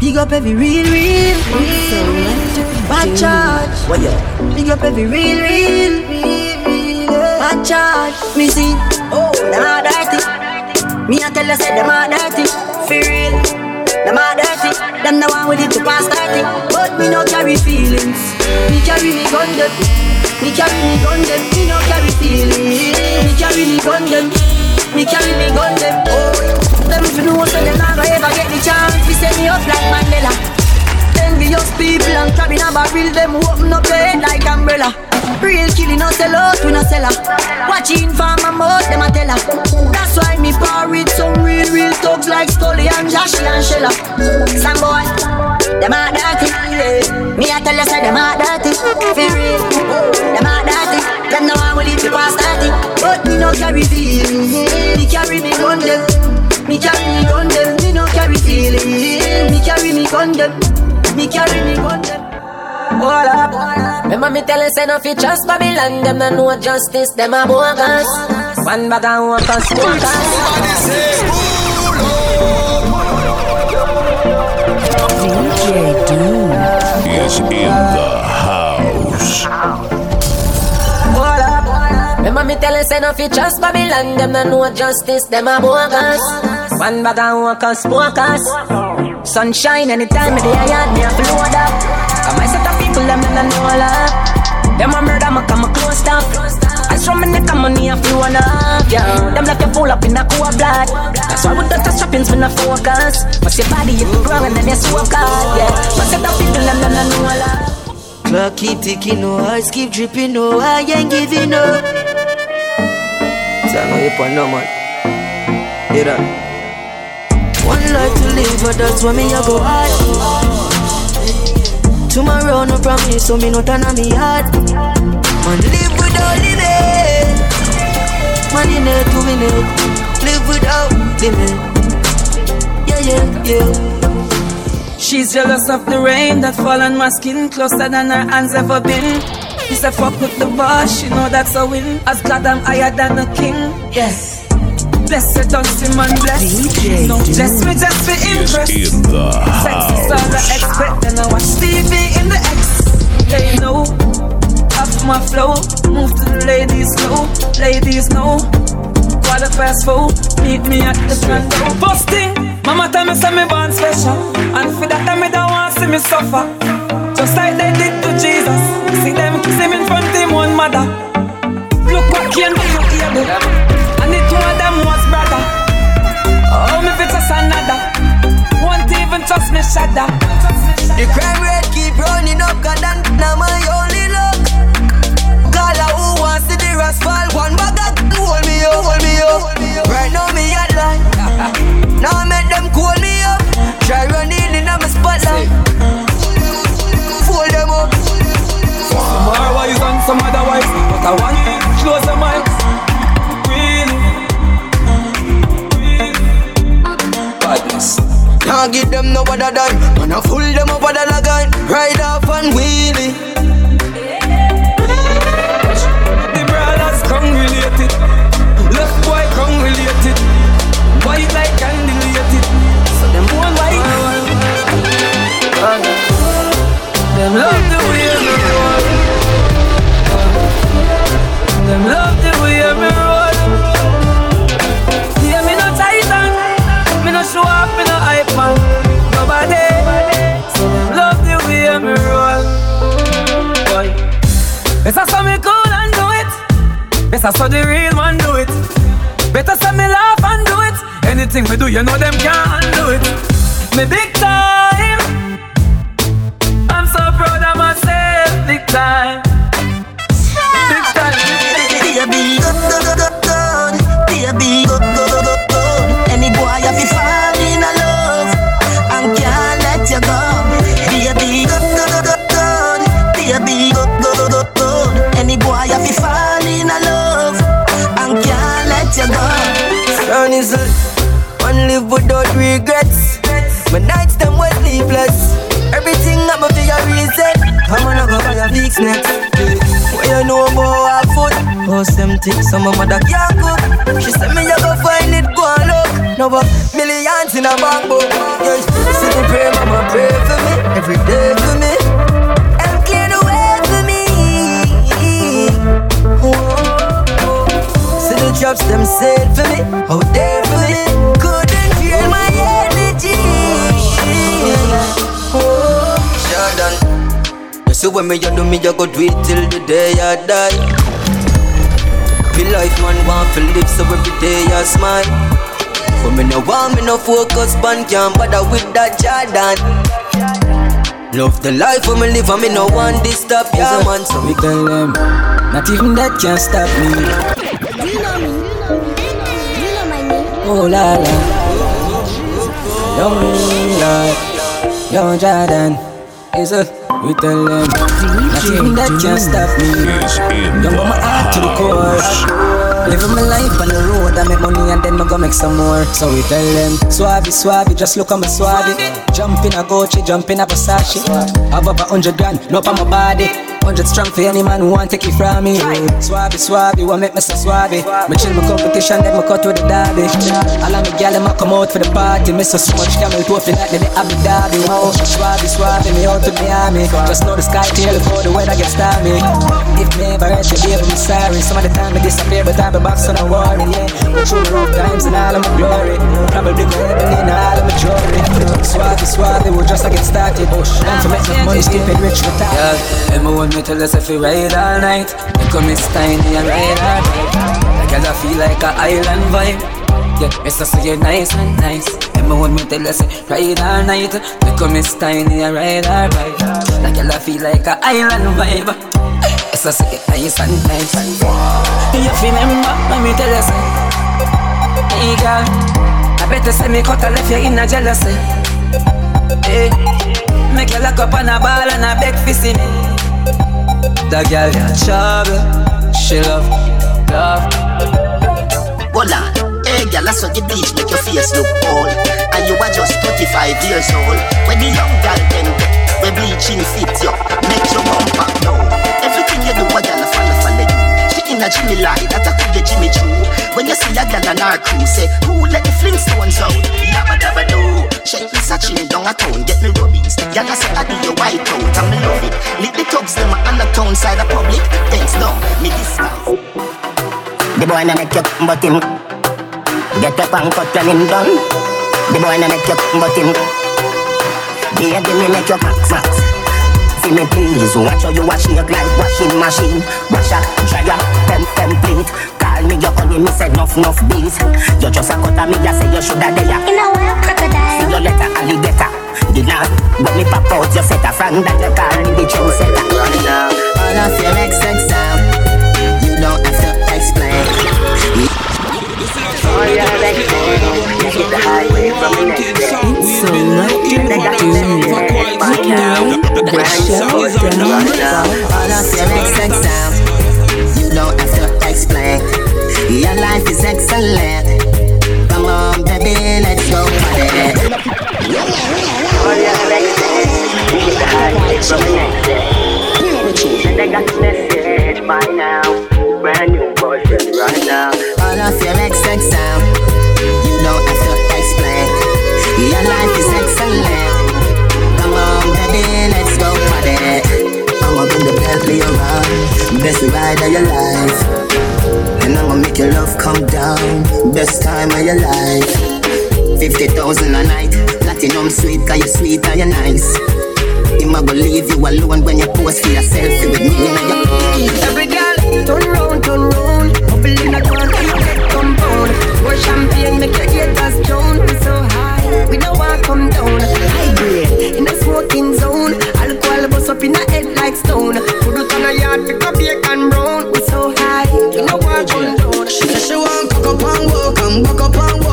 Big up every real, real, real. Bad charge. What yeah? Big up every real, real, real. Bad charge. Me see. Oh, them are dirty. Me I tell you say them are dirty. For real. Them are dirty. Them the one with it to pass 30. But me no carry feelings. Me carry me gun them. Me carry me gun them. Me no carry feelings. Me carry me gun them. Me carry me gun them. Oh. Them if you know so them to set me up like Mandela. Envious people and crab in a barrel, them open up their head like umbrella. Real killing, no sell out, we no sell Watching for my mouth, them a tell her. That's why me par with some real, real thugs like Scully and Joshy and Shella. Some boy, them a dirty. Me a tell you, say them a dirty. For real, them a dirty. Them no one will leave you past 30. But me no carry feelings. Me carry me gun them. Carry me them, me carry me gun them. Hold up. Remember me tell you say no fi trust Babylon Them no know justice, them a bogus One bag and one cause bogus DJ Doom is in the house. Remember me tell you say no fi trust Babylon Them no know justice, them a bogus One bag and walkers, walkers Sunshine anytime me day I yard me a float up Come I set of people them in the know love Them a murder me come a close up I from me neck and money a flow up Yeah, them like you full up in a cool blood. That's why we with the touch trappings when I focus. First your body the ground and then you smoke out Yeah, but set of people them in the know love Clock keep ticking, no eyes keep dripping, no I ain't giving up. Time up on no man. Hear that? One life to live, but that's why me I go hard. Tomorrow no promise, so me no turn on me heart. Man live without limit. Man in it to win it. Live without limit. Yeah, yeah, yeah. She's jealous of the rain that fall on my skin closer than her hands ever been. He said, fuck with the boss, she know that's a win. As God, I'm higher than a king. Yes. Blessed don't see man bless. DJ no, bless me just for interest. Is in the Sex is all I house. expect, and I watch TV in the X. They know, up my flow. Move to the ladies slow, ladies know. Quarter past four, meet me at the front door. Busting, mama tell me say me born special, and for that time me don't want see me suffer. Just like they did to Jesus, see them kiss him in front The crime rate keep running up, God, and now my only luck. Gala who wants to the rascal, one bag of hold me up, hold me up. Right now me at line, now I make them call me up. Try running in on my spotlight, fold them up. Some are wise and some otherwise, but I want close the minds. Really, really. Badness. Now give them no other dime, it. Better so the real man do it. Better so me laugh and do it. Anything we do, you know them can't undo it. Me big time. I'm so proud of myself. Big time. Big time. Baby, regrets. My nights them were sleepless. Everything I'm up to your reason. I'm gonna go buy a fix next. What you know about her food? Oh, some things some of my dog yeah good. She said me you go find it, go and look. No but millions in a bank book. Yes, see me pray, mama pray for me every day for me. And clear the way me. See the jobs them said for me. How oh, dare So when me you do me, you go do it till the day I die. Me life man want to live, so every day I smile. But me no want me no focus, man can't bother with that Jordan. Love the life for me live, and me no want this stop, yeah man. So me tell them, not even that can stop me. Do you know me? Do you know Do you know my name? Oh la la, young lord, young Jordan, is a. We tell them, not even that can stop me. Young but my heart to the core. Living my life on the road, I make money and then I go make some more. So we tell them, Suave, Suave, just look at my Suave. Jump in a Gucci, jump in a Versace. Have up a hundred grand, no on my body. Hundred strong for any man who want take it from me. Suave, suave, want make me so suave. Me chill my competition, then me cut with the derby. All of me gal them come out for the party. Me so much camel toe that, then they Abu Dhabi. Oh, suave, suave, me out to Miami. Just know the sky clear before the weather gets stormy. If me ever hurt you, baby, I'm sorry. Some of the time I disappear, but I'm back, so don't worry. Yeah, but through rough times and all of my glory. Probably go heaven in all of my jewelry. Suave, suave, we just like get started. And to make some money, stupid rich retire. Yeah, everyone me tell us if we ride all night. You come Miss Tiny and ride all night. I feel like a island vibe. Yeah, it's just so you're nice and nice. Remember when me tell us ride all night. You come Miss Tiny and ride all night. I feel like a island vibe. It's just so you're nice and nice. You remember when me tell us, hey girl, I better say me cut a left you in a jealousy. Hey, make you lock up on a ball and a beg for see me. That girl got trouble. She love, love. Hold on. Hey, girl, I saw the beach make your face look old. And you are just 35 years old. When the young girl them we bleaching fit you, make your bumper know. Everything you do, a girl follow follow you. She in a Jimmy light, that a could the Jimmy Choo. When you see a girl on our crew, say, who let the Flintstones out? Yabba dabba do. Shake me searching down a town, get me rubbings. Y'all say I do your white out, and me love it. Boy na make you but him get up and cut when him done. The boy na make you but him. Baby, me make you max max. See me please, watch how you wash your like washing machine. Wash up, dryer, temp template. Call me your honey, me say enough enough bees. You just a cut me, I say you shoulda there. In a wild crocodile. See your letter alligator. The last when me pop out, you set a friend that you call me the true setter. Right now, all of your ex all of your ex sound, you don't have to explain. Your life is excellent. Come on, baby, let's go party. All your ex take the highway from the next day. And got the message by now. Brand new boyfriend right now. Best ride of your life. And I'ma make your love come down, best time of your life. 50,000 a night, platinum sweet, cause you're sweet and you're nice. Him a go leave you alone when you pose for your selfie with me and your Every girl, turn round, turn round. Bubble in a and you get compound. Pour champagne, make your haters drown. We so high, we know I come down. High grade, in the smoking zone. Up in the head like stone. Put it on a yard, pick up bacon brown. We so high, we know I come down. She said she want cock up and walk and walk up and walk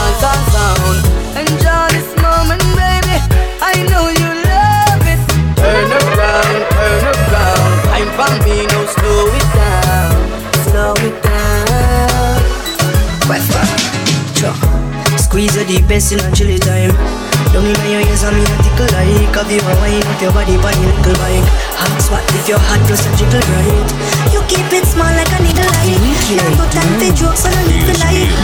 dance and sound. Enjoy this moment, baby. I know you love it. Turn around, turn around. I'm for me, no slow it down, slow it down. Squeeze the deepest in a chilly time. Down in your ears and me a tickle like Have you a wine up your body by your little bike Hot spot if your heart just a jiggle right You keep it small like a needle light Not got time for jokes on a little light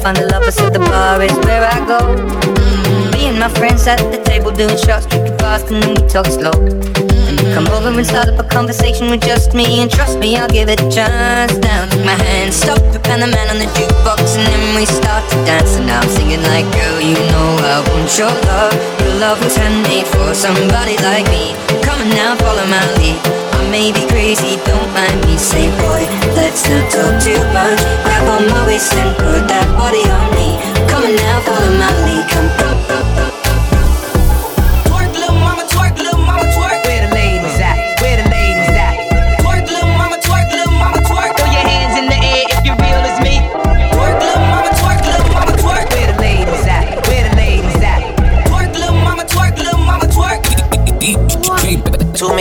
find the lovers, so the bar is where I go. Mm, Me and my friends at the table doing shots, drinking fast, and then we talk slow. And you come over and start up a conversation with just me, and trust me, I'll give it a chance. Now take my hand, stop and the man on the jukebox, and then we start to dance. And I'm singing like, girl, you know I want your love. Your love was handmade for somebody like me. Come on now, follow my lead. May be crazy, don't mind me. Say, boy, let's not talk too much. Grab on my waist and put that body on me. Come on now, follow my lead. Come, come, come, come.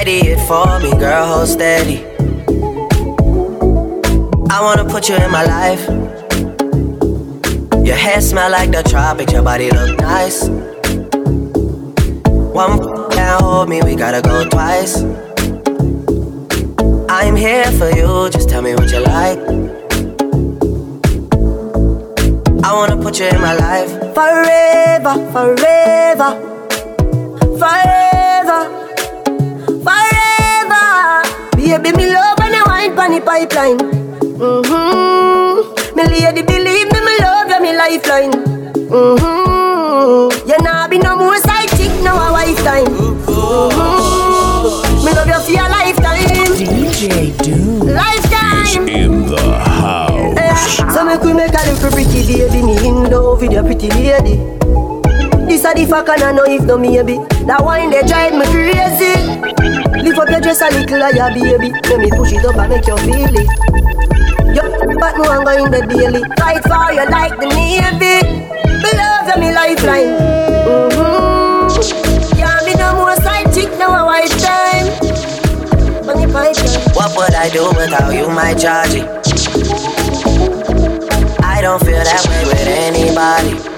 Steady it for me, girl, hold steady. I wanna put you in my life. Your hair smell like the tropics, your body look nice. One can't hold me, we gotta go twice. I'm here for you, just tell me what you like. I wanna put you in my life. Forever, forever, forever, forever. Baby, me love when you wine pon the pipeline. Mm-hmm. Me lady, believe me, me love you, me lifeline. Mm-hmm. You nah be no more side chick, no a wife time. Mm-hmm. Me love you for your lifetime. DJ Doom Lifetime. in the house. Eh, So make we make a little pretty baby Me in love with your pretty lady A the fuck and I know if no maybe That wine they drive me crazy. Lift up your dress a little higher baby. Let me push it up and make you feel it. Yo, but me want go in the daily. Fight for you like the navy. Me love you, me lifeline. Mm-hmm. Can't be no more side chick, now a wife time. What would I do without you, my Georgie? I don't feel that way with anybody.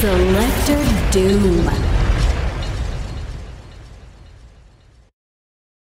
Selector Doom.